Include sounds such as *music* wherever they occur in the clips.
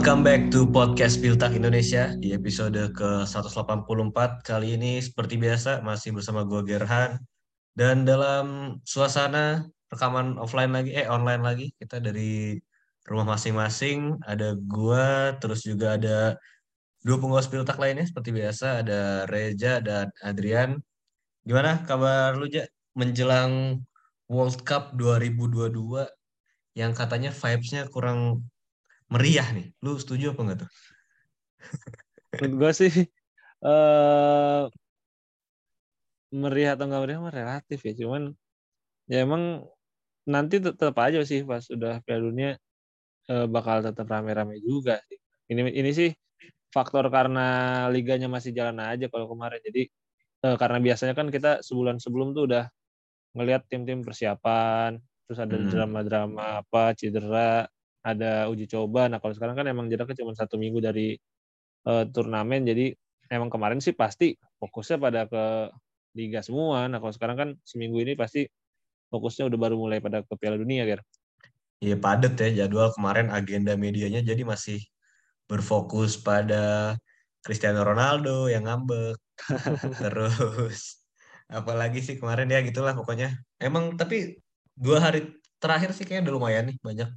Welcome back to Podcast Piltak Indonesia di episode ke-184. Kali ini seperti biasa masih bersama gue Gerhan dan dalam suasana rekaman offline lagi eh online lagi kita dari rumah masing-masing ada gue terus juga ada dua pengurus Piltak lainnya seperti biasa ada Reja dan Adrian. Gimana kabar lu Ja menjelang World Cup 2022 yang katanya vibes-nya kurang meriah nih. Lu setuju apa enggak tuh? Menurut gue sih uh, meriah atau enggak meriah mah relatif ya. Cuman ya emang nanti tetap aja sih pas udah Piala Dunia uh, bakal tetap rame-rame juga sih. Ini ini sih faktor karena liganya masih jalan aja kalau kemarin. Jadi uh, karena biasanya kan kita sebulan sebelum tuh udah ngelihat tim-tim persiapan, terus ada hmm. drama-drama hmm. apa cedera, ada uji coba. Nah kalau sekarang kan emang jaraknya cuma satu minggu dari uh, turnamen, jadi emang kemarin sih pasti fokusnya pada ke liga semua. Nah kalau sekarang kan seminggu ini pasti fokusnya udah baru mulai pada ke Piala Dunia, Ger. Iya padet ya jadwal kemarin agenda medianya jadi masih berfokus pada Cristiano Ronaldo yang ngambek. *laughs* Terus apalagi sih kemarin ya gitulah pokoknya. Emang tapi dua hari terakhir sih kayaknya udah lumayan nih banyak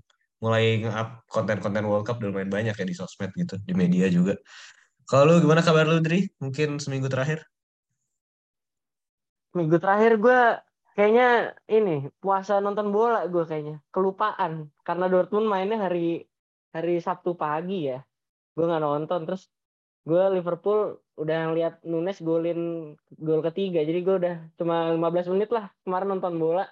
mulai nge-up konten-konten World Cup udah lumayan banyak ya di sosmed gitu, di media juga. Kalau lu gimana kabar lu, Dri? Mungkin seminggu terakhir? Minggu terakhir gue kayaknya ini puasa nonton bola gue kayaknya kelupaan karena Dortmund mainnya hari hari Sabtu pagi ya gue nggak nonton terus gue Liverpool udah lihat Nunes golin gol ketiga jadi gue udah cuma 15 menit lah kemarin nonton bola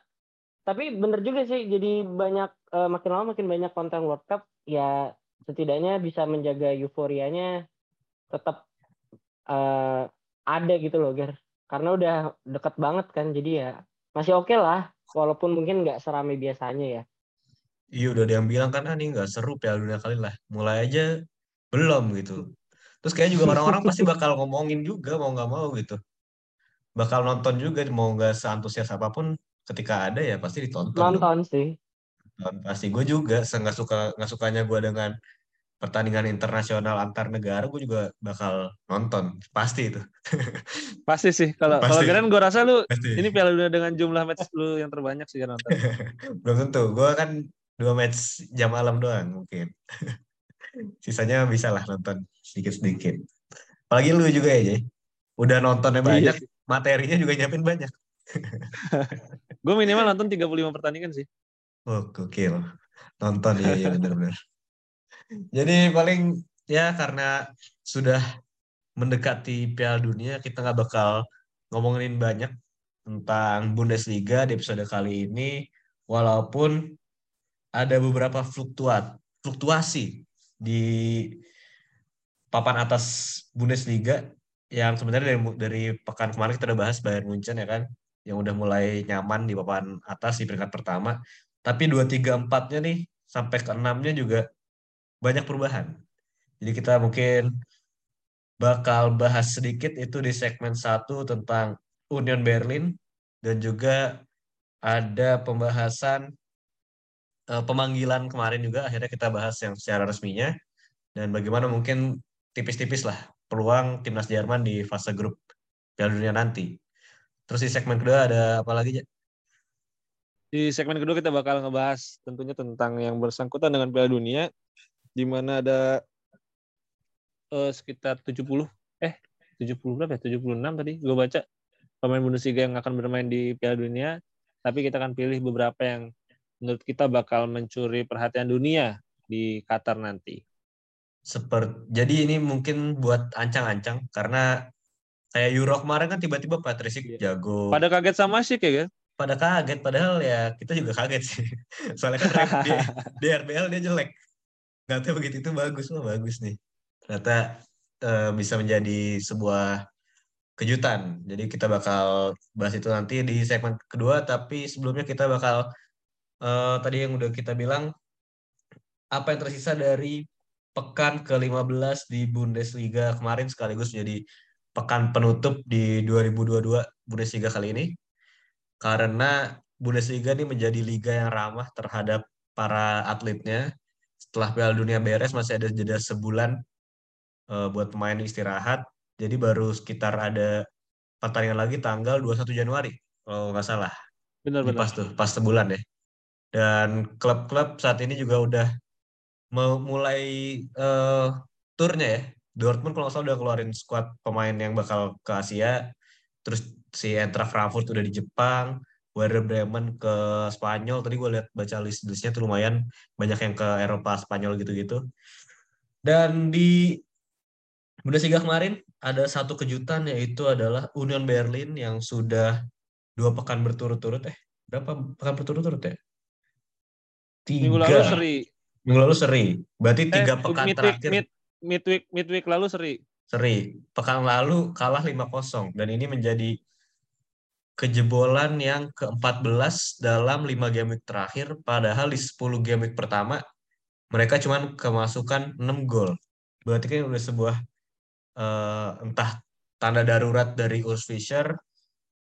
tapi bener juga sih jadi banyak uh, makin lama makin banyak konten World Cup ya setidaknya bisa menjaga euforianya tetap uh, ada gitu loh Ger. Karena udah deket banget kan jadi ya masih oke okay lah walaupun mungkin nggak serame biasanya ya. Iya udah ada yang bilang kan ah, ini nggak seru Piala Dunia kali lah. Mulai aja belum gitu. Terus kayak juga orang-orang pasti bakal ngomongin juga mau nggak mau gitu. Bakal nonton juga mau nggak seantusias apa pun ketika ada ya pasti ditonton. Nonton dong. sih. Pasti gue juga nggak suka nggak sukanya gue dengan pertandingan internasional antar negara gue juga bakal nonton pasti itu *laughs* pasti sih kalau kalau keren gue rasa lu pasti. ini piala dunia dengan jumlah match lu yang terbanyak sih kan nonton *laughs* belum tentu gue kan dua match jam malam doang mungkin *laughs* sisanya bisa lah nonton sedikit sedikit apalagi lu juga ya Jay udah nontonnya iya banyak iya. materinya juga nyiapin banyak gue minimal *laughs* nonton 35 pertandingan sih. Oh, gokil. Nonton ya, ya benar-benar. Jadi paling ya karena sudah mendekati Piala Dunia, kita nggak bakal ngomongin banyak tentang Bundesliga di episode kali ini, walaupun ada beberapa fluktuat, fluktuasi di papan atas Bundesliga yang sebenarnya dari, dari pekan kemarin kita udah bahas Bayern Munchen ya kan yang udah mulai nyaman di papan atas di peringkat pertama. Tapi dua tiga empatnya nih sampai ke enamnya juga banyak perubahan. Jadi kita mungkin bakal bahas sedikit itu di segmen satu tentang Union Berlin dan juga ada pembahasan uh, pemanggilan kemarin juga akhirnya kita bahas yang secara resminya dan bagaimana mungkin tipis-tipis lah peluang timnas Jerman di fase grup Piala Dunia nanti. Terus di segmen kedua ada apa lagi? Di segmen kedua kita bakal ngebahas tentunya tentang yang bersangkutan dengan Piala Dunia, di mana ada uh, sekitar 70 eh 70 berapa ya? 76 tadi gue baca pemain Bundesliga yang akan bermain di Piala Dunia, tapi kita akan pilih beberapa yang menurut kita bakal mencuri perhatian dunia di Qatar nanti. Seperti jadi ini mungkin buat ancang-ancang karena kayak Euro kemarin kan tiba-tiba Patrick iya. jago. Pada kaget sama sih kayak gitu. Pada kaget, padahal ya kita juga kaget sih. *laughs* Soalnya kan di, di RBL dia jelek. Ternyata begitu itu bagus, wah bagus nih. Ternyata uh, bisa menjadi sebuah kejutan. Jadi kita bakal bahas itu nanti di segmen kedua, tapi sebelumnya kita bakal uh, tadi yang udah kita bilang apa yang tersisa dari pekan ke-15 di Bundesliga kemarin sekaligus jadi pekan penutup di 2022 Bundesliga kali ini karena Bundesliga ini menjadi liga yang ramah terhadap para atletnya setelah Piala Dunia beres masih ada jeda sebulan uh, buat pemain istirahat. Jadi baru sekitar ada pertandingan lagi tanggal 21 Januari kalau nggak salah. Benar-benar. Pas tuh, pas sebulan deh. Dan klub-klub saat ini juga udah mau mulai uh, turnya ya. Dortmund kalau nggak salah udah keluarin squad pemain yang bakal ke Asia. Terus si Eintracht Frankfurt udah di Jepang. Werder Bremen ke Spanyol. Tadi gue lihat baca list-listnya tuh lumayan banyak yang ke Eropa, Spanyol gitu-gitu. Dan di Bundesliga kemarin ada satu kejutan yaitu adalah Union Berlin yang sudah dua pekan berturut-turut eh berapa pekan berturut-turut ya? Tiga. Minggu lalu seri. Minggu lalu seri. Berarti eh, tiga pekan mid terakhir. Mid, midweek midweek lalu seri. Seri. Pekan lalu kalah 5-0 dan ini menjadi kejebolan yang ke-14 dalam 5 game week terakhir padahal di 10 game week pertama mereka cuma kemasukan 6 gol. Berarti kan udah sebuah uh, entah tanda darurat dari Urs Fischer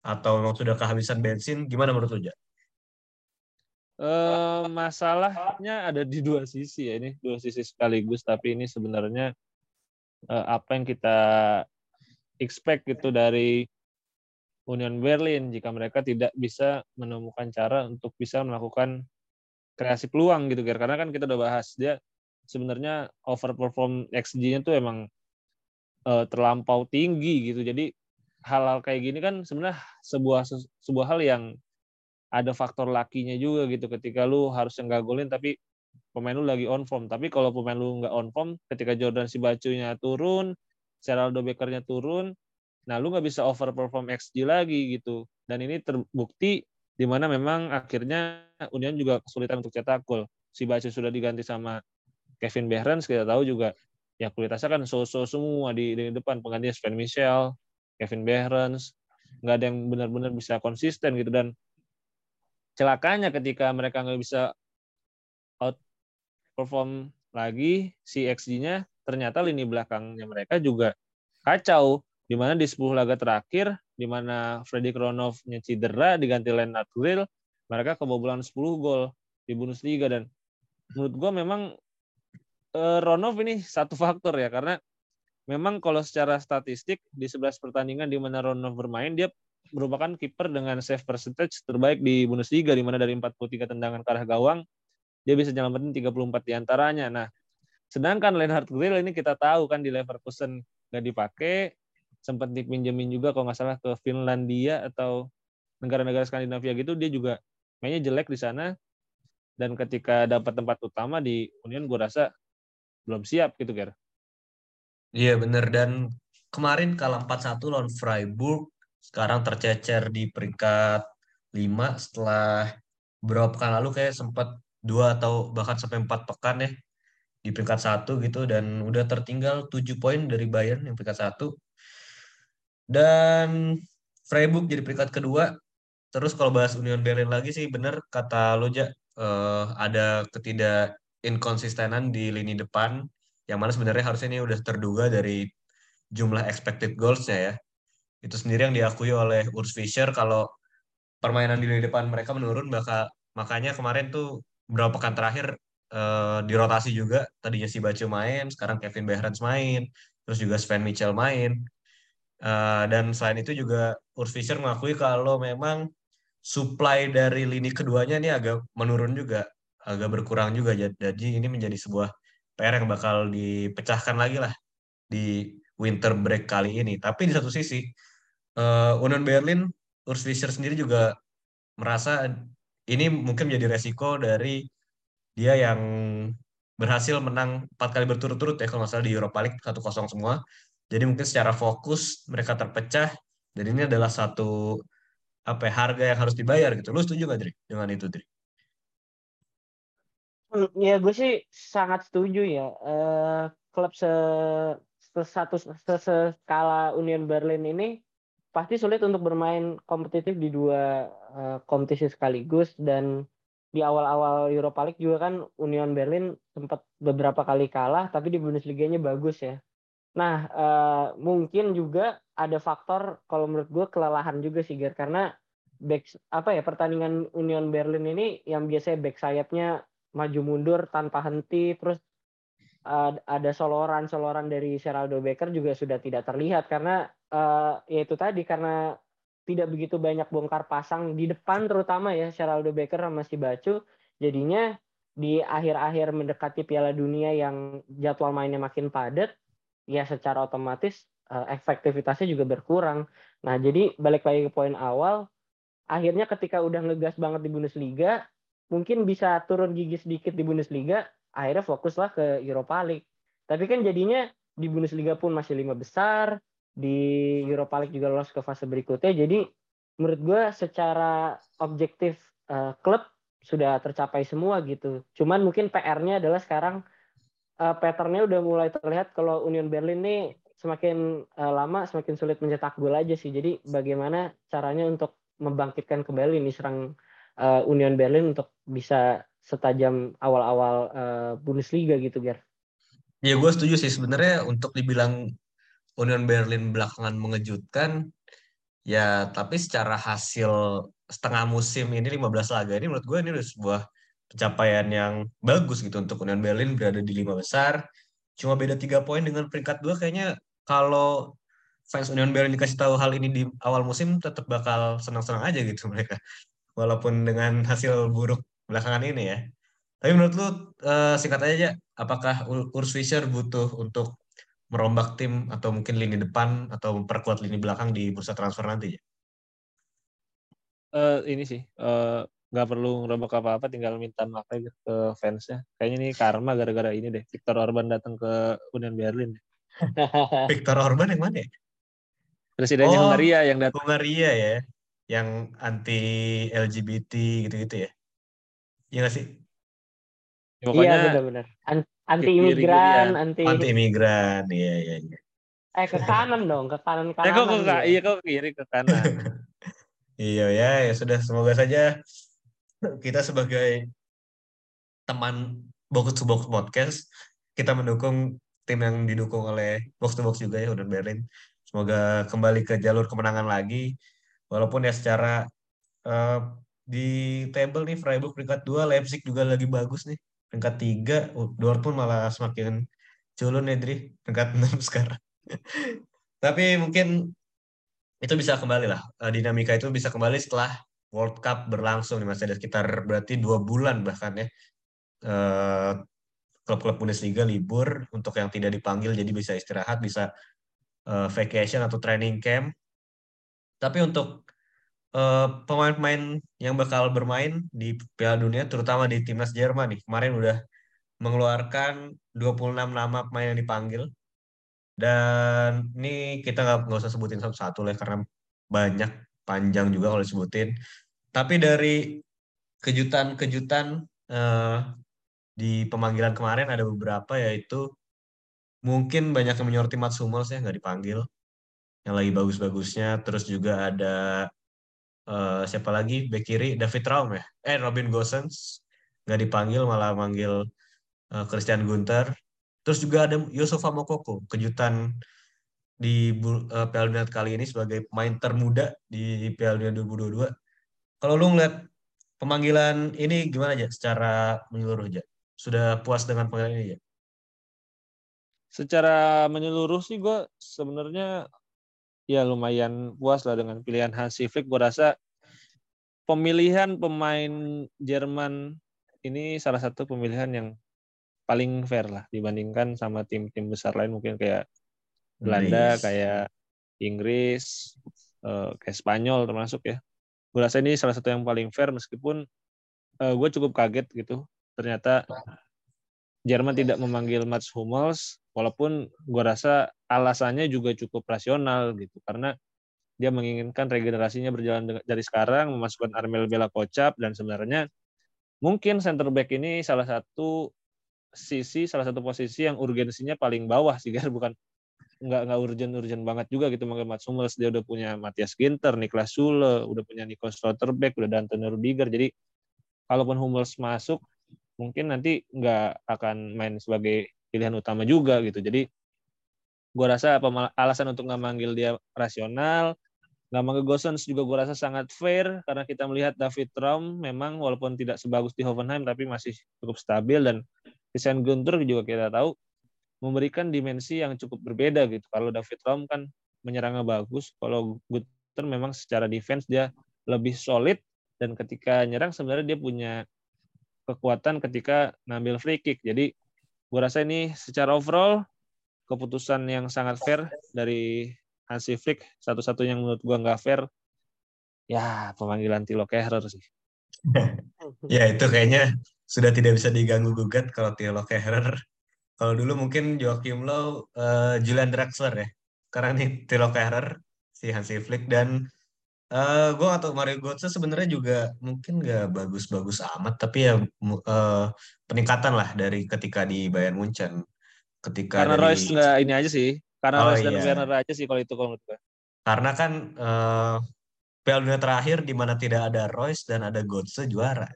atau memang sudah kehabisan bensin gimana menurut lu Uh, masalahnya ada di dua sisi ya ini dua sisi sekaligus tapi ini sebenarnya uh, apa yang kita expect gitu dari Union Berlin jika mereka tidak bisa menemukan cara untuk bisa melakukan kreasi peluang gitu karena kan kita udah bahas dia sebenarnya overperform XG-nya tuh emang uh, terlampau tinggi gitu. Jadi hal-hal kayak gini kan sebenarnya sebuah sebuah hal yang ada faktor lakinya juga gitu. Ketika lu harus nggak golin tapi pemain lu lagi on form. Tapi kalau pemain lu nggak on form ketika Jordan si bacunya turun Geraldo Beckernya turun nah lu nggak bisa overperform XG lagi gitu. Dan ini terbukti di mana memang akhirnya Union juga kesulitan untuk cetak gol. Si Bacu sudah diganti sama Kevin Behrens kita tahu juga ya kualitasnya kan so-so semua di, di depan. Penggantinya Sven Michel, Kevin Behrens, nggak ada yang benar-benar bisa konsisten gitu. Dan celakanya ketika mereka nggak bisa out perform lagi si XG-nya ternyata lini belakangnya mereka juga kacau. Di mana di 10 laga terakhir di mana Freddy Kronov-nya cedera diganti Lennart Grill mereka kebobolan 10 gol di Bundesliga. Dan menurut gua memang uh, Ronov ini satu faktor ya karena memang kalau secara statistik di 11 pertandingan di mana Ronov bermain dia merupakan kiper dengan save percentage terbaik di Bundesliga di mana dari 43 tendangan ke arah gawang dia bisa nyelamatin 34 di antaranya. Nah, sedangkan Leonhard Grill ini kita tahu kan di Leverkusen nggak dipakai, sempat dipinjemin juga kalau nggak salah ke Finlandia atau negara-negara Skandinavia gitu dia juga mainnya jelek di sana dan ketika dapat tempat utama di Union gue rasa belum siap gitu Ger. Iya bener dan kemarin kalah 4-1 lawan Freiburg sekarang tercecer di peringkat 5 setelah beberapa pekan lalu kayak sempat dua atau bahkan sampai empat pekan ya di peringkat satu gitu. Dan udah tertinggal 7 poin dari Bayern yang peringkat satu. Dan Freiburg jadi peringkat kedua. Terus kalau bahas Union Berlin lagi sih bener kata Loja uh, ada ketidak inkonsistenan di lini depan. Yang mana sebenarnya harusnya ini udah terduga dari jumlah expected goals-nya ya. Itu sendiri yang diakui oleh Urs Fischer kalau permainan di lini depan mereka menurun maka makanya kemarin tuh beberapa pekan terakhir uh, dirotasi juga tadinya si Bacu main, sekarang Kevin Behrens main, terus juga Sven Mitchell main. Uh, dan selain itu juga Urs Fischer mengakui kalau memang supply dari lini keduanya ini agak menurun juga agak berkurang juga. Jadi ini menjadi sebuah PR yang bakal dipecahkan lagi lah di winter break kali ini. Tapi di satu sisi, uh, Union Berlin, Urs Fischer sendiri juga merasa ini mungkin menjadi resiko dari dia yang berhasil menang empat kali berturut-turut ya kalau nggak di Europa League satu kosong semua. Jadi mungkin secara fokus mereka terpecah dan ini adalah satu apa ya, harga yang harus dibayar gitu. Lu setuju nggak Dri dengan itu Dri? Hmm, ya gue sih sangat setuju ya. Uh, klub se, se satu se, skala Union Berlin ini pasti sulit untuk bermain kompetitif di dua uh, kompetisi sekaligus. Dan di awal-awal Europa League juga kan Union Berlin sempat beberapa kali kalah tapi di Bundesliga-nya bagus ya. Nah, uh, mungkin juga ada faktor kalau menurut gue kelelahan juga sih Ger. Karena back apa ya pertandingan Union Berlin ini yang biasanya back sayapnya maju mundur tanpa henti terus uh, ada soloran-soloran dari Geraldo Becker juga sudah tidak terlihat. Karena uh, ya itu tadi karena tidak begitu banyak bongkar pasang di depan terutama ya Geraldo Becker sama si Bacu jadinya di akhir-akhir mendekati Piala Dunia yang jadwal mainnya makin padat ya secara otomatis uh, efektivitasnya juga berkurang. Nah, jadi balik lagi ke poin awal, akhirnya ketika udah ngegas banget di Bundesliga, mungkin bisa turun gigi sedikit di Bundesliga, akhirnya fokuslah ke Europa League. Tapi kan jadinya di Bundesliga pun masih lima besar, di Europa League juga lolos ke fase berikutnya. Jadi menurut gue secara objektif uh, klub sudah tercapai semua gitu. Cuman mungkin PR-nya adalah sekarang uh, pattern-nya udah mulai terlihat kalau Union Berlin nih semakin uh, lama semakin sulit mencetak gol aja sih. Jadi bagaimana caranya untuk membangkitkan kembali nih serang uh, Union Berlin untuk bisa setajam awal-awal uh, Bundesliga gitu, Ger. Ya gue setuju sih sebenarnya untuk dibilang Union Berlin belakangan mengejutkan ya tapi secara hasil setengah musim ini 15 laga ini menurut gue ini udah sebuah pencapaian yang bagus gitu untuk Union Berlin berada di lima besar cuma beda tiga poin dengan peringkat dua kayaknya kalau fans Union Berlin dikasih tahu hal ini di awal musim tetap bakal senang-senang aja gitu *laughs* mereka walaupun dengan hasil buruk belakangan ini ya. Tapi menurut lu uh, singkat aja apakah Urs Fischer butuh untuk merombak tim atau mungkin lini depan atau memperkuat lini belakang di bursa transfer nanti ya? Uh, ini sih uh, nggak perlu ngerombak apa-apa tinggal minta maaf aja ke fansnya kayaknya ini karma gara-gara ini deh Victor Orban datang ke Union Berlin *laughs* Victor Orban yang mana ya? Presidennya oh, Hungaria yang datang Hungaria ya yang anti LGBT gitu-gitu ya Iya gak sih? Ya, pokoknya iya benar-benar. Anti imigran, anti anti imigran, iya iya iya. Eh ke kanan dong, ke kanan kanan. *laughs* Eh kok ke iya kok kiri ke kanan. *laughs* iya ya, ya sudah semoga saja kita sebagai teman box to box podcast kita mendukung tim yang didukung oleh box to box juga ya udah Berlin. Semoga kembali ke jalur kemenangan lagi walaupun ya secara uh, di table nih Freiburg peringkat 2, Leipzig juga lagi bagus nih. Peringkat 3, Dortmund malah semakin culun ya, Dri. Peringkat *laughs* 6 sekarang. Tapi mungkin itu bisa kembali lah. Eh, dinamika itu bisa kembali setelah World Cup berlangsung nih Mas. Ada sekitar berarti dua bulan bahkan ya. Eh, klub-klub Bundesliga libur untuk yang tidak dipanggil jadi bisa istirahat, bisa uh, vacation atau training camp. Tapi untuk Eh, pemain-pemain yang bakal bermain di Piala Dunia, terutama di timnas Jerman nih. Kemarin udah mengeluarkan 26 nama pemain yang dipanggil. Dan ini kita nggak usah sebutin satu-satu lah karena banyak panjang juga kalau disebutin. Tapi dari kejutan-kejutan uh, di pemanggilan kemarin ada beberapa yaitu mungkin banyak yang menyoroti Mats Hummels ya nggak dipanggil yang lagi bagus-bagusnya terus juga ada uh, siapa lagi? Back kiri David Raum ya? Eh Robin Gosens. Nggak dipanggil malah manggil uh, Christian Gunter terus juga ada Yusufa Mokoko kejutan di uh, Piala Dunia kali ini sebagai pemain termuda di Piala Dunia 2022 kalau lu ngeliat pemanggilan ini gimana aja secara menyeluruh aja sudah puas dengan panggilan ini ya secara menyeluruh sih gue sebenarnya ya lumayan puas lah dengan pilihan Hansi Flick. Gue rasa pemilihan pemain Jerman ini salah satu pemilihan yang paling fair lah dibandingkan sama tim-tim besar lain mungkin kayak Belanda, nice. kayak Inggris, uh, kayak Spanyol termasuk ya. Gue rasa ini salah satu yang paling fair meskipun uh, eh, gue cukup kaget gitu. Ternyata Jerman tidak memanggil Mats Hummels walaupun gue rasa alasannya juga cukup rasional gitu. Karena dia menginginkan regenerasinya berjalan dari sekarang memasukkan Armel Bela Kocap dan sebenarnya mungkin center back ini salah satu sisi salah satu posisi yang urgensinya paling bawah sih kan bukan nggak nggak urgent urgent banget juga gitu manggil Mats Hummels. Dia udah punya Matthias Ginter, Niklas Sule, udah punya Nico Slotterbeck, udah Dante Rudiger. Jadi kalaupun Hummels masuk mungkin nanti nggak akan main sebagai pilihan utama juga gitu jadi gue rasa alasan untuk nggak manggil dia rasional Gamma Gosens juga gue rasa sangat fair karena kita melihat David Raum memang walaupun tidak sebagus di Hoffenheim tapi masih cukup stabil dan Christian Gunter juga kita tahu memberikan dimensi yang cukup berbeda gitu. Kalau David Raum kan menyerangnya bagus, kalau Gunter memang secara defense dia lebih solid dan ketika nyerang sebenarnya dia punya kekuatan ketika ngambil free kick. Jadi gue rasa ini secara overall keputusan yang sangat fair dari Hansi Flick satu-satu yang menurut gua nggak fair ya pemanggilan Tilo Kehrer sih. *laughs* ya itu kayaknya sudah tidak bisa diganggu gugat kalau Tilo Kehrer. Kalau dulu mungkin Joachim Low, uh, Julian Draxler ya. Karena nih Tilo Kehrer, si Hansi Flick dan uh, gue atau Mario Götze sebenarnya juga mungkin nggak bagus-bagus amat tapi ya uh, peningkatan lah dari ketika di Bayern Munchen ketika karena dari... Royce nggak ini aja sih karena Oh, Royce dan iya. Werner aja sih kalau itu kalau menurut gue. Karena kan eh Piala Dunia terakhir di mana tidak ada Royce dan ada Götze juara.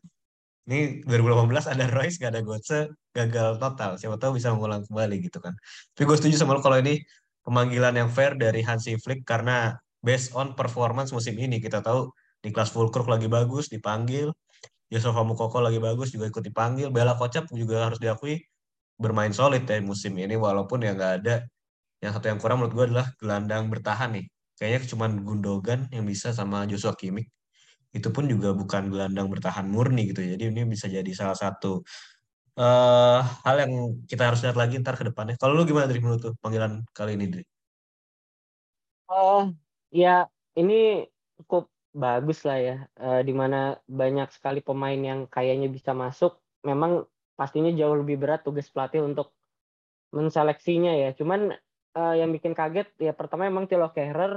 Ini 2018 ada Royce gak ada Götze gagal total. Siapa tahu bisa mengulang kembali gitu kan. Tapi gue setuju sama lo kalau ini pemanggilan yang fair dari Hansi Flick karena based on performance musim ini kita tahu Niklas Fulkrug lagi bagus dipanggil, Yusuf Mukoko lagi bagus juga ikut dipanggil, Bella Kocap juga harus diakui bermain solid ya musim ini walaupun ya nggak ada yang satu yang kurang menurut gue adalah gelandang bertahan nih. Kayaknya cuma Gundogan yang bisa sama Joshua Kimmich. Itu pun juga bukan gelandang bertahan murni gitu. Jadi ini bisa jadi salah satu eh hal yang kita harus lihat lagi ntar ke depannya. Kalau lu gimana dari menurut tuh panggilan kali ini, Dri? Oh, ya ini cukup bagus lah ya. Eh, di mana banyak sekali pemain yang kayaknya bisa masuk. Memang pastinya jauh lebih berat tugas pelatih untuk menseleksinya ya. Cuman eh, yang bikin kaget ya pertama emang Tilo Kehrer.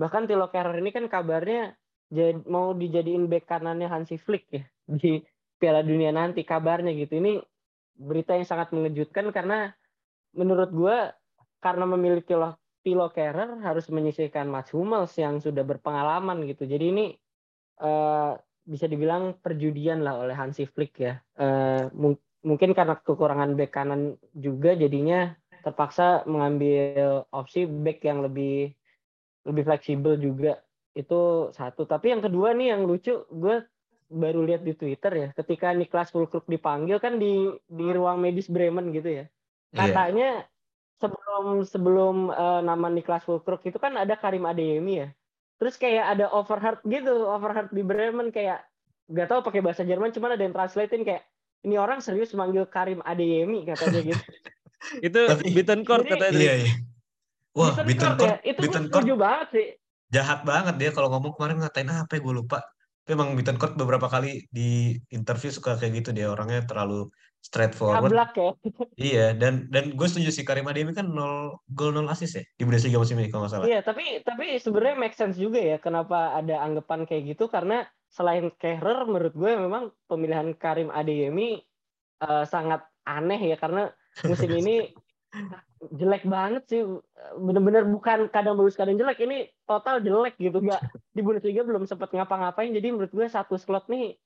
Bahkan Tilo Kehrer ini kan kabarnya jad- mau dijadiin bek kanannya Hansi Flick ya *laughs* di Piala Dunia nanti kabarnya gitu. Ini berita yang sangat mengejutkan karena menurut gua karena memilih Tilo Tilo Kehrer harus menyisihkan Mats Hummels yang sudah berpengalaman gitu. Jadi ini eh, bisa dibilang perjudian lah oleh Hansi Flick ya. Eh, mung- mungkin karena kekurangan bek kanan juga jadinya terpaksa mengambil opsi back yang lebih lebih fleksibel juga itu satu. Tapi yang kedua nih yang lucu, gue baru lihat di Twitter ya, ketika Niklas Fulkrug dipanggil kan di di ruang medis Bremen gitu ya. Iya. Katanya sebelum sebelum eh, nama Niklas Fulkrug itu kan ada Karim Adeyemi ya. Terus kayak ada overheard gitu, overheard di Bremen kayak nggak tahu pakai bahasa Jerman, cuman ada yang translatein kayak ini orang serius manggil Karim Adeyemi katanya gitu. *laughs* Itu Tapi- Bittencourt katanya. Iya, iya. Wah, Bittencourt ya, itu Bittencourt setuju banget sih. jahat banget dia kalau ngomong kemarin ngatain apa ya gue lupa. Tapi emang Bittencourt beberapa kali di interview suka kayak gitu dia orangnya terlalu straightforward. Ablak ya. *laughs* Iya, dan dan gue setuju sih Karim Adeyemi kan 0 gol 0 assist ya di Bundesliga musim ini kalau nggak salah. Iya, tapi tapi sebenarnya make sense juga ya kenapa ada anggapan kayak gitu karena selain Kehrer menurut gue memang pemilihan Karim Adeyemi eh, sangat aneh ya karena musim ini *laughs* jelek banget sih bener-bener bukan kadang bagus kadang jelek ini total jelek gitu nggak di Bundesliga belum sempat ngapa-ngapain jadi menurut gue satu slot nih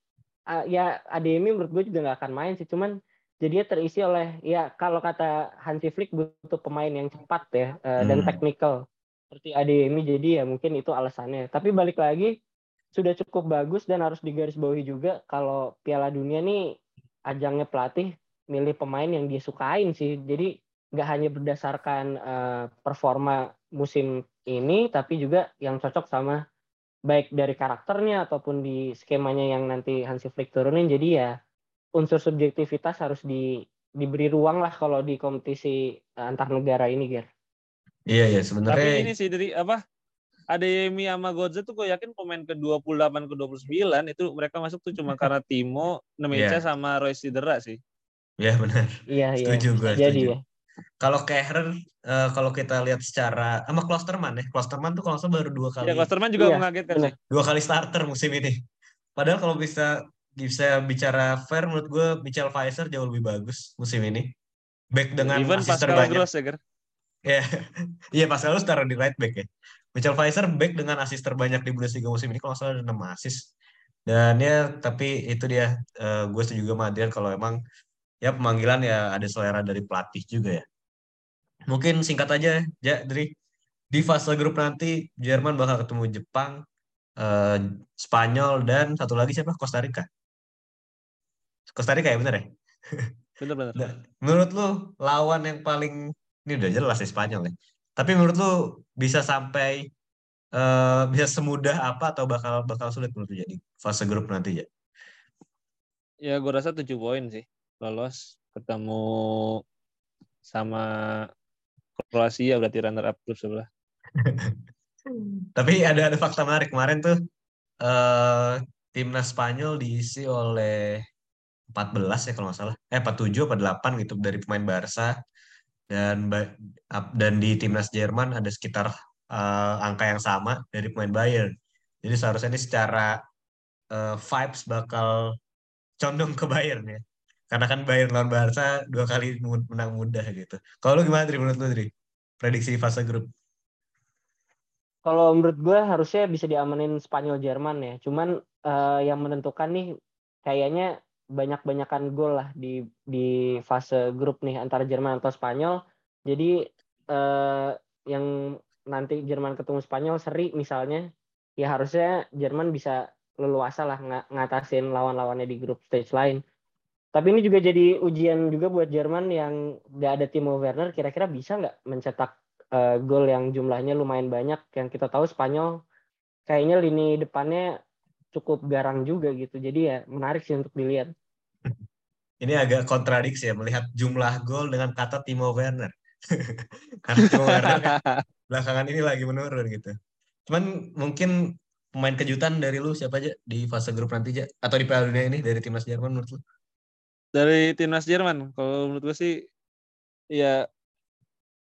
ya Adeyemi menurut gue juga nggak akan main sih cuman jadinya terisi oleh ya kalau kata Hansi Flick butuh pemain yang cepat ya dan Hmm. teknikal. Seperti Adeyemi jadi ya mungkin itu alasannya. Tapi balik lagi sudah cukup bagus dan harus digarisbawahi juga kalau Piala Dunia nih ajangnya pelatih milih pemain yang dia sukain sih. Jadi nggak hanya berdasarkan eh, performa musim ini tapi juga yang cocok sama baik dari karakternya ataupun di skemanya yang nanti Hansi Flick turunin jadi ya unsur subjektivitas harus di diberi ruang lah kalau di kompetisi eh, antar negara ini Ger. Iya, iya Tapi sebenarnya ini sih dari apa? Adeyemi sama Godze tuh gue yakin pemain ke 28 ke 29 itu mereka masuk tuh cuma karena Timo, Nemecha Iya. sama Royce Sidera sih. ya benar. Iya iya. Setuju gue, Jadi setuju. ya. Kalau Kehrer eh, kalau kita lihat secara sama Klosterman ya. Klosterman tuh kalau salah baru dua kali Ya Klosterman juga Iya, mengagetkan sih. dua kali starter musim ini. Padahal kalau bisa bisa bicara fair menurut gue Michel Pfizer jauh lebih bagus musim ini. Back dengan Even Pascal terbanyak. Gross ya, Ger. Ya, *laughs* iya Pascal lu taruh di right back ya. Michel Pfizer back dengan assist terbanyak di Bundesliga musim ini kalau salah ada 6 assist. Dan ya tapi itu dia eh, gue setuju juga sama Adrian kalau emang ya pemanggilan ya ada selera dari pelatih juga ya. Mungkin singkat aja ya Dri di fase grup nanti Jerman bakal ketemu Jepang, eh, Spanyol dan satu lagi siapa? Costa Rica. Costa Rica ya bener ya? Bener-bener. Nah, menurut lu lawan yang paling ini udah jelas ya Spanyol ya. Tapi menurut lu bisa sampai eh, bisa semudah apa atau bakal bakal sulit menurut lu jadi fase grup nanti ya? Ya gue rasa 7 poin sih lolos ketemu sama Kroasia berarti runner up grup sebelah. *laughs* Tapi ada ada fakta menarik kemarin tuh eh timnas Spanyol diisi oleh 14 ya kalau nggak salah. Eh 47 apa 8 gitu dari pemain Barca dan dan di timnas Jerman ada sekitar eh, angka yang sama dari pemain Bayern. Jadi seharusnya ini secara eh, vibes bakal condong ke Bayern ya. Karena kan Bayern lawan Barca dua kali menang mudah gitu. Kalau lu gimana Dri menurut lu Dri? Prediksi fase grup. Kalau menurut gue harusnya bisa diamanin Spanyol Jerman ya. Cuman eh, yang menentukan nih kayaknya banyak-banyakan gol lah di di fase grup nih antara Jerman atau Spanyol. Jadi eh, yang nanti Jerman ketemu Spanyol seri misalnya, ya harusnya Jerman bisa leluasa lah nga- ngatasin lawan-lawannya di grup stage lain. Tapi ini juga jadi ujian juga buat Jerman yang gak ada Timo Werner. Kira-kira bisa nggak mencetak eh, gol yang jumlahnya lumayan banyak yang kita tahu Spanyol kayaknya lini depannya cukup garang juga gitu jadi ya menarik sih untuk dilihat Ini agak kontradiksi ya melihat jumlah gol dengan kata Timo Werner. *laughs* Karena Timo Werner kan *laughs* belakangan ini lagi menurun gitu. Cuman mungkin pemain kejutan dari lu siapa aja di fase grup nanti aja atau di Piala Dunia ini dari timnas Jerman menurut lu? Dari timnas Jerman, kalau menurut gue sih ya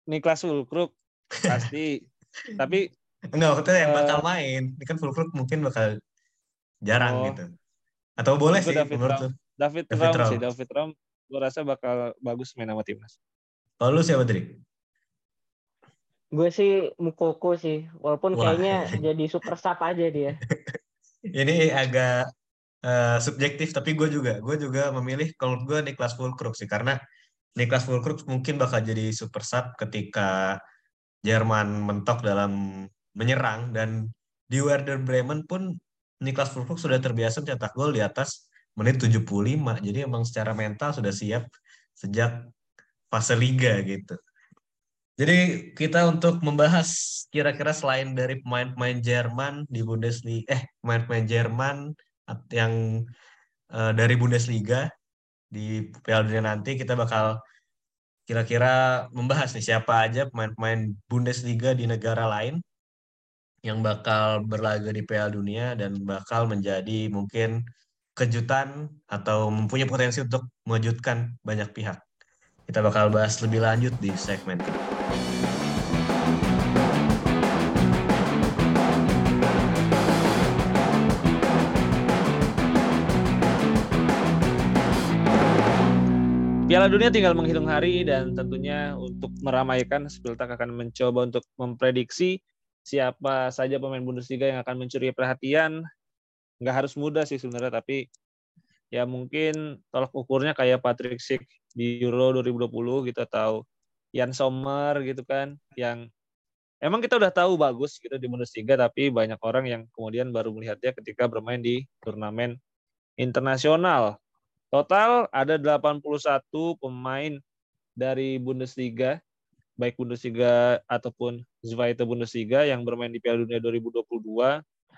Niklas Fulkrug pasti. *laughs* Tapi Enggak, maksudnya yang Eh, bakal main. Ini kan Fulkrug mungkin bakal jarang Oh. gitu. Atau boleh sih David menurut Raum. lu. David, David Raum Raum. sih, David Raum gue rasa bakal bagus main sama timnas. Kalau lu siapa Dri? gue sih Mukoko sih walaupun Wah. kayaknya *laughs* jadi super sub aja dia Ini agak eh, subjektif tapi gue juga gue juga memilih kalau gue Niklas Fulkrug sih karena Niklas Fulkrug mungkin bakal jadi super sub ketika Jerman mentok dalam menyerang dan di Werder Bremen pun Niklas Fulkrug sudah terbiasa mencetak gol di atas menit 75 jadi emang secara mental sudah siap sejak fase liga gitu. Jadi kita untuk membahas kira-kira selain dari pemain-pemain Jerman di Bundesliga, eh pemain-pemain Jerman yang eh, dari Bundesliga di Piala Dunia nanti kita bakal kira-kira membahas nih siapa aja pemain-pemain Bundesliga di negara lain yang bakal berlaga di Piala Dunia dan bakal menjadi mungkin kejutan atau mempunyai potensi untuk mengejutkan banyak pihak. Kita bakal bahas lebih lanjut di segmen Piala Dunia tinggal menghitung hari dan tentunya untuk meramaikan Spiltak akan mencoba untuk memprediksi siapa saja pemain Bundesliga yang akan mencuri perhatian. Nggak harus mudah sih sebenarnya, tapi ya mungkin tolak ukurnya kayak Patrick Schick di Euro 2020 kita tahu Jan Sommer gitu kan yang emang kita udah tahu bagus gitu di Bundesliga tapi banyak orang yang kemudian baru melihat dia ketika bermain di turnamen internasional. Total ada 81 pemain dari Bundesliga, baik Bundesliga ataupun Zweite Bundesliga yang bermain di Piala Dunia 2022.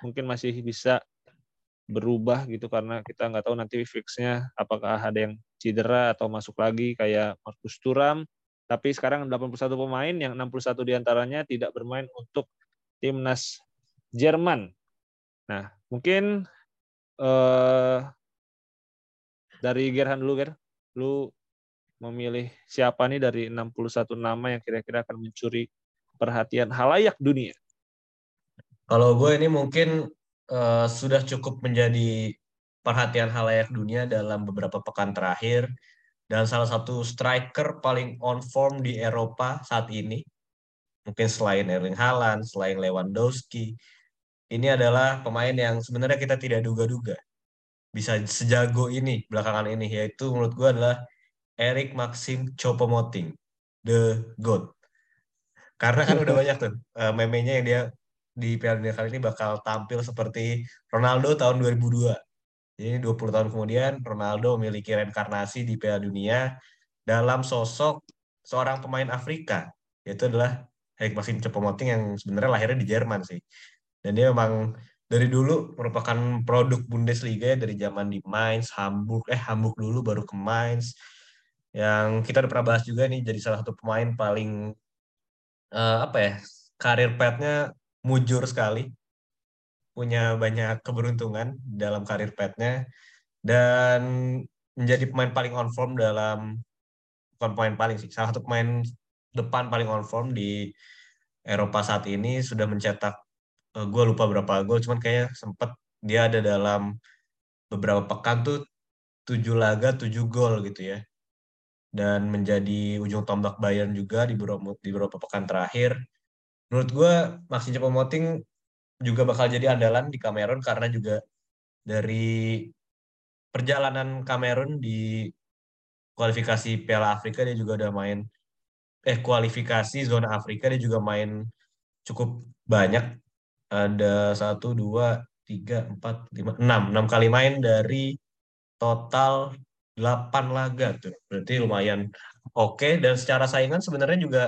Mungkin masih bisa berubah gitu karena kita nggak tahu nanti fixnya apakah ada yang cedera atau masuk lagi kayak Markus Thuram. Tapi sekarang 81 pemain yang 61 di antaranya tidak bermain untuk timnas Jerman. Nah, mungkin eh, dari Gerhan dulu, Ger. Lu memilih siapa nih dari 61 nama yang kira-kira akan mencuri perhatian halayak dunia? Kalau gue ini mungkin eh, sudah cukup menjadi perhatian halayak dunia dalam beberapa pekan terakhir dan salah satu striker paling on form di Eropa saat ini. Mungkin selain Erling Haaland, selain Lewandowski, ini adalah pemain yang sebenarnya kita tidak duga-duga bisa sejago ini belakangan ini yaitu menurut gue adalah Erik Maxim Choupo-Moting, the GOAT. Karena kan udah *laughs* banyak tuh uh, meme-nya yang dia di Piala Dunia kali ini bakal tampil seperti Ronaldo tahun 2002. Jadi 20 tahun kemudian Ronaldo memiliki reinkarnasi di Piala Dunia dalam sosok seorang pemain Afrika, yaitu adalah Henrik Maxim Choupo-Moting yang sebenarnya lahirnya di Jerman sih. Dan dia memang dari dulu merupakan produk Bundesliga ya, dari zaman di Mainz, Hamburg, eh Hamburg dulu baru ke Mainz. Yang kita udah pernah bahas juga nih jadi salah satu pemain paling uh, apa ya karir petnya mujur sekali punya banyak keberuntungan dalam karir petnya dan menjadi pemain paling on form dalam bukan pemain paling sih salah satu pemain depan paling on form di Eropa saat ini sudah mencetak eh, gue lupa berapa. Gol cuman kayak sempet dia ada dalam beberapa pekan tuh tujuh laga tujuh gol gitu ya. Dan menjadi ujung tombak Bayern juga di beberapa di beberapa pekan terakhir. Menurut gue Maxi Moting juga bakal jadi andalan di Kamerun karena juga dari perjalanan Kamerun di kualifikasi Piala Afrika dia juga udah main eh kualifikasi zona Afrika dia juga main cukup banyak ada satu dua tiga empat lima enam enam kali main dari total delapan laga tuh berarti lumayan oke okay. dan secara saingan sebenarnya juga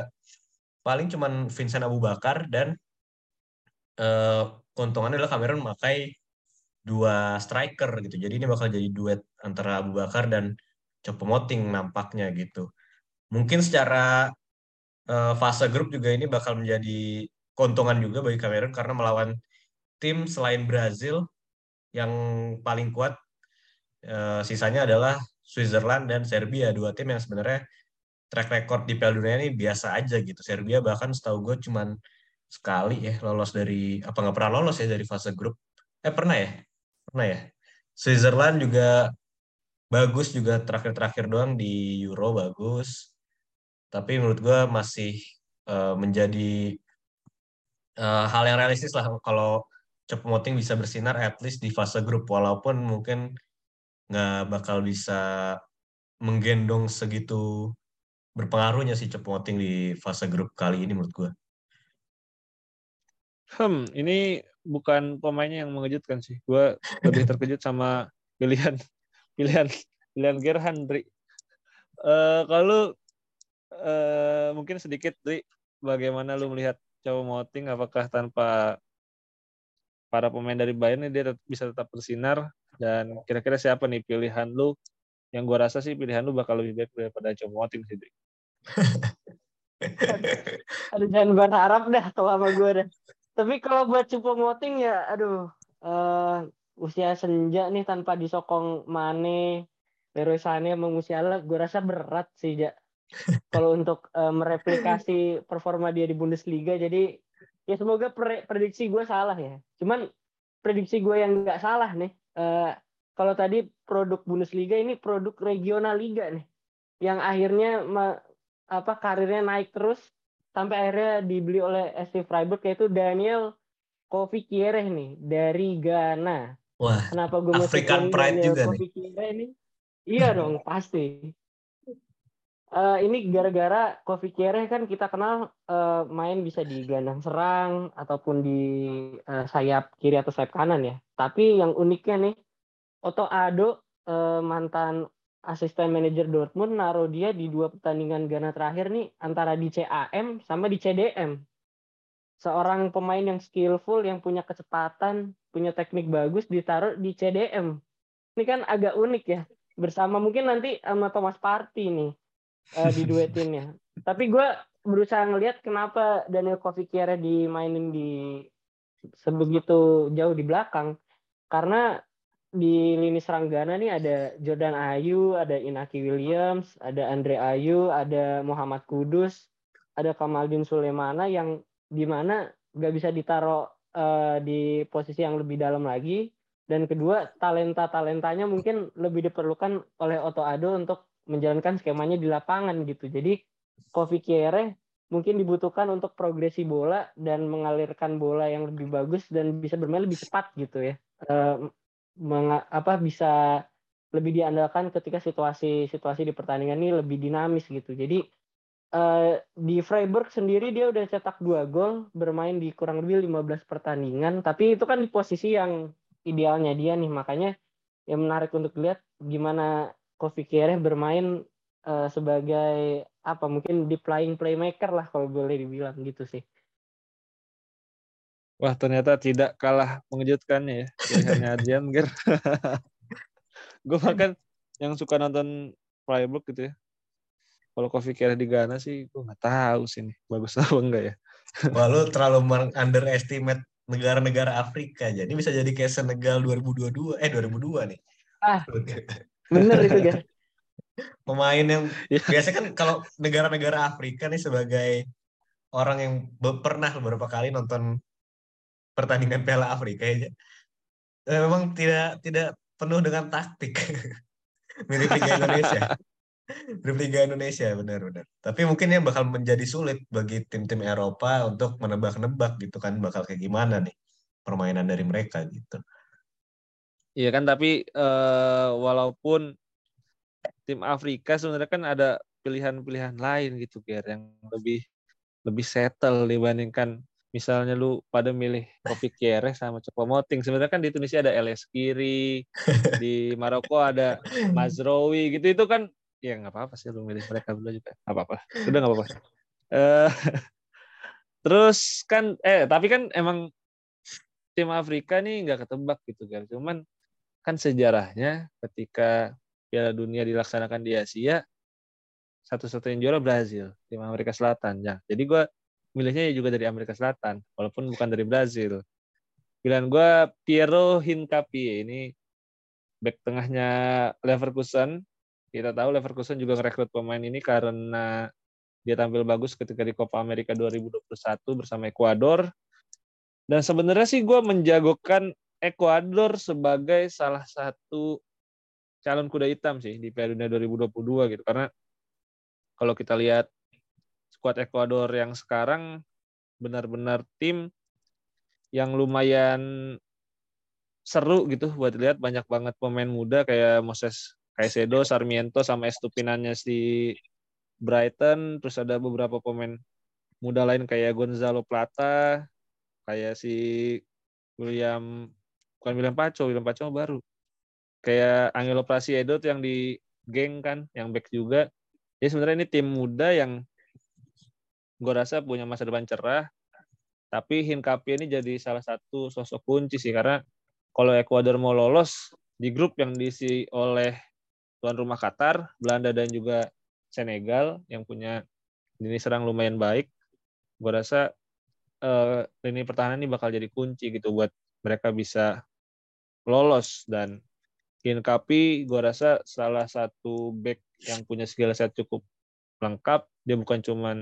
paling cuman Vincent Abu Bakar dan uh, keuntungannya adalah Cameron memakai dua striker gitu. Jadi ini bakal jadi duet antara Abu Bakar dan Moting nampaknya gitu. Mungkin secara uh, fase grup juga ini bakal menjadi keuntungan juga bagi Cameron karena melawan tim selain Brazil yang paling kuat uh, sisanya adalah Switzerland dan Serbia dua tim yang sebenarnya track record di Piala Dunia ini biasa aja gitu. Serbia bahkan setahu gue cuman sekali ya lolos dari apa nggak pernah lolos ya dari fase grup. Eh pernah ya? Pernah ya? Switzerland juga bagus juga terakhir-terakhir doang di Euro bagus. Tapi menurut gue masih uh, menjadi uh, hal yang realistis lah kalau Moting bisa bersinar at least di fase grup walaupun mungkin nggak bakal bisa menggendong segitu berpengaruhnya sih Moting di fase grup kali ini menurut gue. Hmm, ini bukan pemainnya yang mengejutkan sih. Gue lebih terkejut sama pilihan pilihan pilihan Gerhan, Dri. Uh, kalau uh, mungkin sedikit, Dri, bagaimana lu melihat Chow Moting? Apakah tanpa para pemain dari Bayern ini dia bisa tetap bersinar? Dan kira-kira siapa nih pilihan lu? Yang gue rasa sih pilihan lu bakal lebih baik daripada Chow Moting sih. *laughs* Aduh, jangan berharap dah kalau sama gue dah. Tapi kalau buat Cupo Moting ya, aduh, uh, usia senja nih tanpa disokong Mane, Leroy Sané, Musiala, gue rasa berat sih, ja. Kalau untuk uh, mereplikasi performa dia di Bundesliga. Jadi ya semoga pre prediksi gue salah ya. Cuman prediksi gue yang nggak salah nih. Uh, kalau tadi produk Bundesliga ini produk regional liga nih, yang akhirnya apa karirnya naik terus sampai akhirnya dibeli oleh SC Freiburg yaitu Daniel Kofi Kiereh nih dari Ghana. Wah. Kenapa gue African Pride Daniel juga Kofi nih. Kiereh ini? Iya dong, pasti. Uh, ini gara-gara Kofi Kiereh kan kita kenal uh, main bisa di gelandang serang ataupun di uh, sayap kiri atau sayap kanan ya. Tapi yang uniknya nih, Otto Ado uh, mantan asisten manajer Dortmund naruh dia di dua pertandingan Ghana terakhir nih antara di CAM sama di CDM. Seorang pemain yang skillful, yang punya kecepatan, punya teknik bagus ditaruh di CDM. Ini kan agak unik ya. Bersama mungkin nanti sama Thomas Partey nih uh, di duetinnya. Tapi gue berusaha ngelihat kenapa Daniel Kovikiere dimainin di sebegitu jauh di belakang. Karena di lini serang Ghana nih ada Jordan Ayu, ada Inaki Williams, ada Andre Ayu, ada Muhammad Kudus, ada Kamaldin Sulemana yang di mana nggak bisa ditaruh uh, di posisi yang lebih dalam lagi. Dan kedua, talenta-talentanya mungkin lebih diperlukan oleh Otto Ado untuk menjalankan skemanya di lapangan gitu. Jadi Kofi Kiere mungkin dibutuhkan untuk progresi bola dan mengalirkan bola yang lebih bagus dan bisa bermain lebih cepat gitu ya. Uh, menga, apa bisa lebih diandalkan ketika situasi situasi di pertandingan ini lebih dinamis gitu. Jadi eh, di Freiburg sendiri dia udah cetak dua gol bermain di kurang lebih 15 pertandingan tapi itu kan di posisi yang idealnya dia nih makanya yang menarik untuk lihat gimana Kofi Kiereh bermain eh, sebagai apa mungkin di playing playmaker lah kalau boleh dibilang gitu sih Wah ternyata tidak kalah mengejutkannya ya pilihannya *laughs* Adrian Ger. *laughs* gue bahkan yang suka nonton Freiburg gitu ya. Kalau Kofi Kiereh di Ghana sih gue nggak tahu sih nih bagus apa enggak ya. *laughs* Wah lu terlalu underestimate negara-negara Afrika. Jadi bisa jadi kayak Senegal 2022 eh 2002 nih. Ah. Bener itu Ger. *laughs* Pemain yang Ya. biasanya kan kalau negara-negara Afrika nih sebagai orang yang be- pernah beberapa kali nonton pertandingan Piala Afrika ya. eh, Memang tidak tidak penuh dengan taktik. *laughs* Mirip Liga *laughs* Indonesia. Mirip Liga Indonesia benar-benar. Tapi mungkin yang bakal menjadi sulit bagi tim-tim Eropa untuk menebak-nebak gitu kan bakal kayak gimana nih permainan dari mereka gitu. Iya kan tapi eh, walaupun tim Afrika sebenarnya kan ada pilihan-pilihan lain gitu Ger yang lebih lebih settle dibandingkan misalnya lu pada milih Kopi Kiereh sama Copo Moting. Sebenarnya kan di Tunisia ada LS Kiri, di Maroko ada Mazrowi gitu. Itu kan ya nggak apa-apa sih lu milih mereka dulu juga. Nggak apa-apa. Udah nggak apa-apa. Eh, *laughs* terus kan eh tapi kan emang tim Afrika nih nggak ketebak gitu kan cuman kan sejarahnya ketika Piala Dunia dilaksanakan di Asia satu-satunya juara Brazil tim Amerika Selatan. Ya jadi gue milihnya juga dari Amerika Selatan walaupun bukan dari Brazil. Pilihan gue Piero Hincapié. Ini back tengahnya Leverkusen. Kita tahu Leverkusen juga merekrut pemain ini karena dia tampil bagus ketika di Copa America 2021 bersama Ekuador dan sebenarnya sih gue menjagokan Ekuador sebagai salah satu calon kuda hitam sih di Piala Dunia 2022 gitu. Karena kalau kita lihat skuad Ekuador yang sekarang benar-benar tim yang lumayan seru gitu buat lihat banyak banget pemain muda kayak Moses Caicedo, Sarmiento sama Estupinannya di Brighton. Terus ada beberapa pemain muda lain kayak Gonzalo Plata kayak si William bukan William Paco, William Paco baru. Kayak Angelo Prasiedo tuh yang di geng kan, yang back juga. Ya sebenarnya ini tim muda yang gue rasa punya masa depan cerah. Tapi Hincapié ini jadi salah satu sosok kunci sih karena kalau Ekuador mau lolos di grup yang diisi oleh tuan rumah Qatar, Belanda dan juga Senegal yang punya lini serang lumayan baik, gue rasa eh, lini pertahanan ini bakal jadi kunci gitu buat mereka bisa lolos. Dan Hincapi gue rasa salah satu back yang punya skill set cukup lengkap. Dia bukan cuman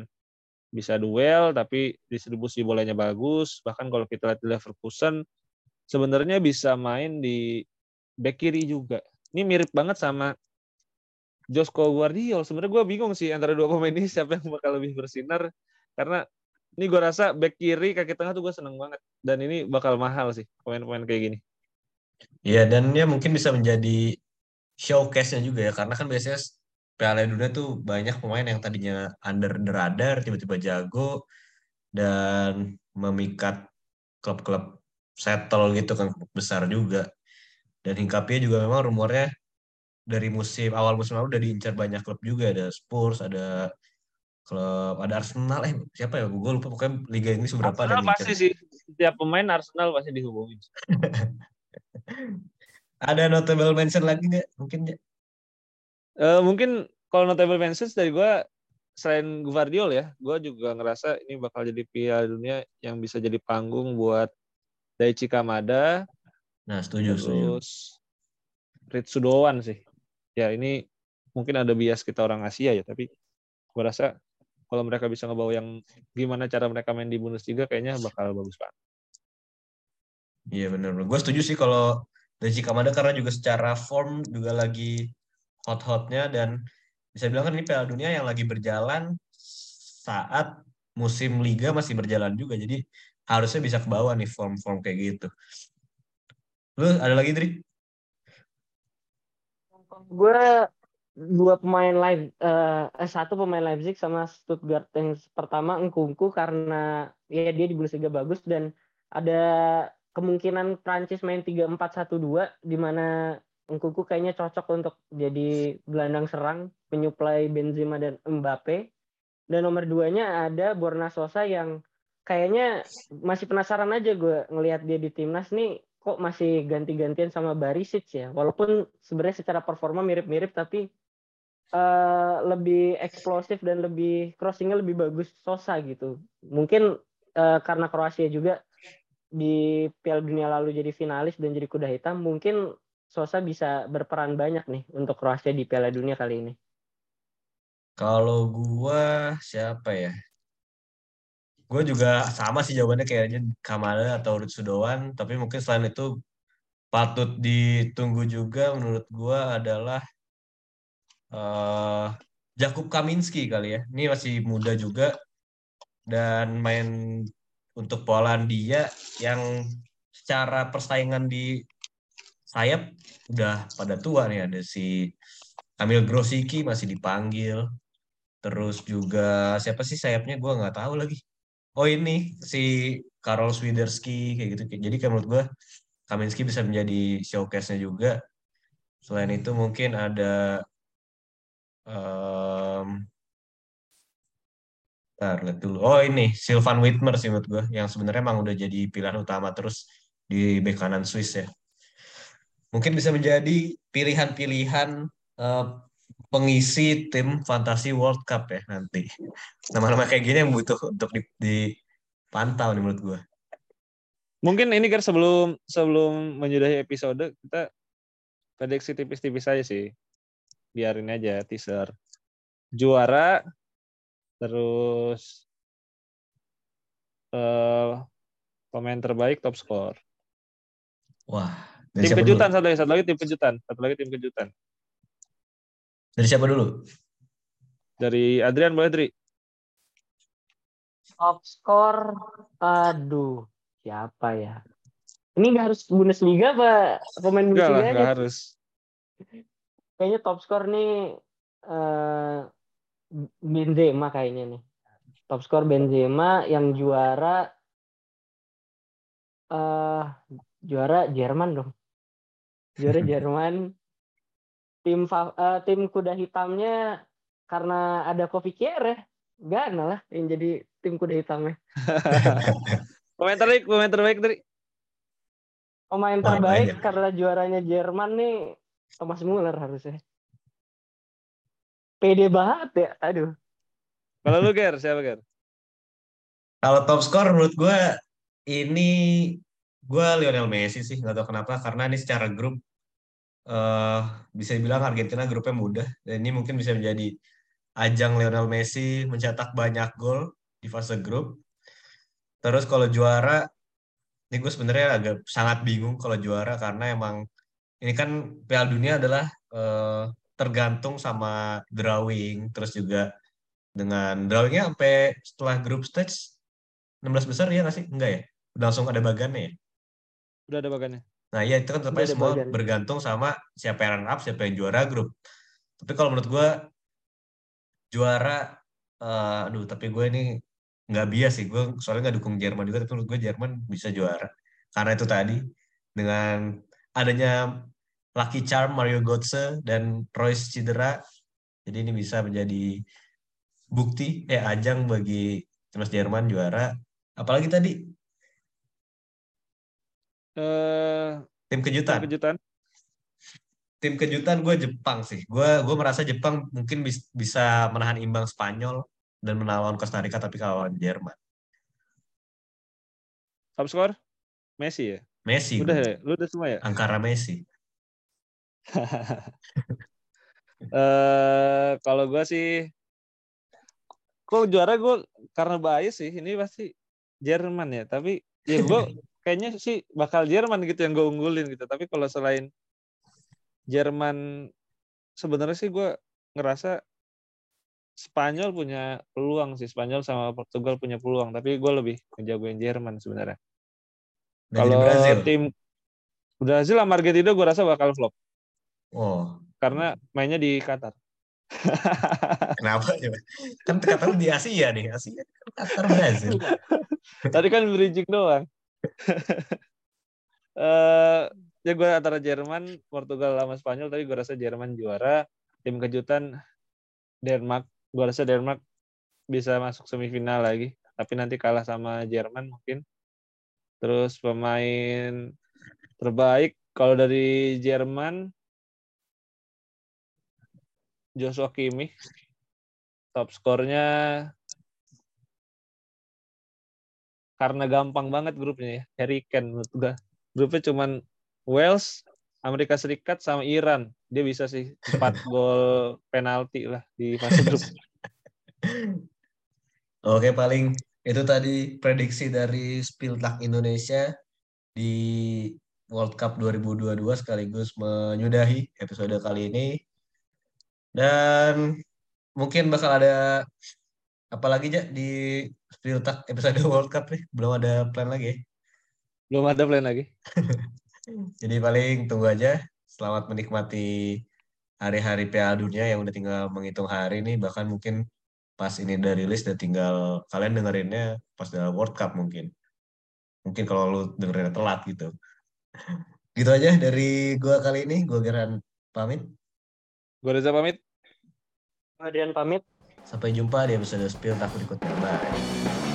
bisa duel tapi distribusi bolanya bagus. Bahkan kalau kita lihat di Leverkusen sebenarnya bisa main di back kiri juga. Ini mirip banget sama Josko Guardiol. Sebenarnya gue bingung sih antara dua pemain ini *laughs* siapa yang bakal lebih bersinar. Karena ini gue rasa back kiri kaki tengah tuh gue seneng banget. Dan ini bakal mahal sih pemain-pemain kayak gini Iya, dan dia mungkin bisa menjadi showcase-nya juga ya, karena kan biasanya Piala Dunia tuh banyak pemain yang tadinya under the radar, tiba-tiba jago, dan memikat klub-klub settle gitu kan, klub besar juga. Dan Hincapié juga memang rumornya dari musim awal musim lalu udah diincar banyak klub juga, ada Spurs, ada klub, ada Arsenal, eh siapa ya, gue lupa pokoknya liga Inggris seberapa Arsenal pasti sih. Setiap pemain Arsenal pasti dihubungin *laughs* *laughs* Ada notable mention lagi nggak? Mungkin ya? Eh, mungkin kalau notable mentions dari gue selain Guardiol ya, gue juga ngerasa ini bakal jadi Piala Dunia yang bisa jadi panggung buat Daichi Kamada, Nah, setuju, setuju. terus Ritsu Doan sih. Ya ini mungkin ada bias kita orang Asia ya, tapi gue rasa kalau mereka bisa ngebawa yang gimana cara mereka main di Bundesliga kayaknya bakal bagus banget. Iya benar. Gue setuju sih kalau Daichi Kamada karena juga secara form juga lagi hot-hotnya dan bisa bilang kan ini Piala Dunia yang lagi berjalan saat musim liga masih berjalan juga. Jadi harusnya bisa ke bawah nih form-form kayak gitu. Lu ada lagi Dri? gue dua pemain live eh, satu pemain Leipzig sama Stuttgart yang pertama Engkungku karena ya dia di Bundesliga bagus dan ada kemungkinan Prancis main 3-4-1-2 di mana Engkungku kayaknya cocok untuk jadi gelandang serang penyuplai Benzema dan Mbappe dan nomor duanya ada Borna Sosa yang kayaknya masih penasaran aja gue ngelihat dia di timnas nih kok masih ganti-gantian sama Barisic ya walaupun sebenarnya secara performa mirip-mirip tapi uh, lebih eksplosif dan lebih crossingnya lebih bagus Sosa gitu. Mungkin uh, karena Kroasia juga di Piala Dunia lalu jadi finalis dan jadi kuda hitam, mungkin Sosa bisa berperan banyak nih untuk Kroasia di Piala Dunia kali ini. Kalau gua siapa ya? Gue juga sama sih jawabannya kayaknya Kamala atau Ruth Sudowan, tapi mungkin selain itu patut ditunggu juga menurut gua adalah uh, Jakub Kaminski kali ya. Ini masih muda juga dan main untuk Polandia yang secara persaingan di sayap udah pada tua nih ada si Kamil Grosicki masih dipanggil. Terus juga siapa sih sayapnya gue nggak tahu lagi. Oh ini si Karol Swiderski kayak gitu. Jadi kayak menurut gue Kaminski bisa menjadi showcase-nya juga. Selain itu mungkin ada Um, Ntar, lihat dulu. Oh ini, Sylvan Whitmer sih menurut gue. Yang sebenarnya emang udah jadi pilihan utama terus di bek kanan Swiss ya. Mungkin bisa menjadi pilihan-pilihan uh, pengisi tim Fantasy World Cup ya nanti. Nama-nama kayak gini yang butuh untuk dipantau nih menurut gue. Mungkin ini kan sebelum sebelum menyudahi episode kita prediksi tipis-tipis aja sih biarin aja teaser juara terus uh, pemain terbaik top score. Wah tim kejutan dulu? satu lagi satu lagi tim kejutan satu lagi tim kejutan. Dari siapa dulu? Dari Adrian boleh Dri top score aduh siapa ya? Ini nggak harus Bundesliga apa pemain Bundesliga nggak harus. Kayaknya top skor nih uh, Benzema kayaknya nih. Top skor Benzema yang juara uh, juara Jerman dong. Juara *laughs* Jerman. Tim uh, tim kuda hitamnya karena ada Kofi Kier ya. Gana lah yang jadi tim kuda hitamnya. *laughs* pemain terbaik, pemain terbaik dari pemain terbaik karena juaranya Jerman nih Thomas Muller harusnya. Pede banget ya, aduh. Kalau lu Ger, siapa Ger? Kalau top score menurut gue ini gue Lionel Messi sih, nggak tahu kenapa karena ini secara grup uh, bisa dibilang Argentina grupnya mudah dan ini mungkin bisa menjadi ajang Lionel Messi mencetak banyak gol di fase grup. Terus kalau juara, ini gue sebenarnya agak sangat bingung kalau juara karena emang ini kan Piala Dunia adalah uh, tergantung sama drawing terus juga dengan drawingnya sampai setelah group stage 16 besar ya nggak sih? Enggak ya? Udah langsung ada bagannya ya? Udah ada bagannya. Nah iya itu kan tetap semua bagan. bergantung sama siapa yang run up siapa yang juara grup. Tapi kalau menurut gue juara uh, aduh tapi gue ini nggak bias sih. Gue soalnya nggak dukung Jerman juga tapi menurut gue Jerman bisa juara. Karena itu tadi dengan adanya Lucky Charm, Mario Götze, dan Royce cedera. Jadi ini bisa menjadi bukti, eh ajang bagi timnas Jerman juara. Apalagi tadi? Uh, tim kejutan. Tim kejutan. Tim kejutan gue Jepang sih. Gue gue merasa Jepang mungkin bis, bisa menahan imbang Spanyol dan menawan Costa Rica tapi kawan Jerman. Top score? Messi ya? Messi. Udah ya? Lu udah semua ya? Angkara Messi. Uh, *laughs* kalau gue sih kok juara gue karena bias sih. Ini pasti Jerman ya. Tapi ya gue *laughs* kayaknya sih bakal Jerman gitu yang gue unggulin gitu. Tapi kalau selain Jerman sebenarnya sih gue ngerasa Spanyol punya peluang sih. Spanyol sama Portugal punya peluang. Tapi gue lebih menjagoin Jerman sebenarnya. Kalau tim Brazil sama Argentina gue rasa bakal flop. Oh. Karena mainnya di Qatar. *laughs* Kenapa coba? Kan kata lu di Asia nih, Asia kan Qatar Brazil. Tadi kan bridging doang. *laughs* Eh ya gue antara Jerman, Portugal sama Spanyol, tapi gue rasa Jerman juara. Tim kejutan Denmark. Gue rasa Denmark bisa masuk semifinal lagi, tapi nanti kalah sama Jerman mungkin. Terus pemain terbaik kalau dari Jerman Joshua Kimmich. Top skornya karena gampang banget grupnya ya. Harry Kane menurut gue grupnya cuman Wales Amerika Serikat sama Iran. Dia bisa sih empat *laughs* gol penalti lah di fase grup. *laughs* Oke, paling itu tadi prediksi dari Spiltak Indonesia di World Cup 2022 sekaligus menyudahi episode kali ini. Dan mungkin bakal ada apa lagi ya di Spiltak episode *laughs* World Cup nih. Belum ada plan lagi ya. belum ada plan lagi *laughs* Jadi paling tunggu aja. Selamat menikmati hari-hari Piala Dunia yang udah tinggal menghitung hari nih. Bahkan mungkin pas ini udah rilis udah tinggal kalian dengerinnya pas udah World Cup mungkin. Mungkin kalau lu dengerinnya telat gitu. *laughs* Gitu aja dari gua kali ini. Gua Geran pamit. gue Reza pamit Adrian pamit Sampai jumpa di episode Spill Tak berikutnya. Bye.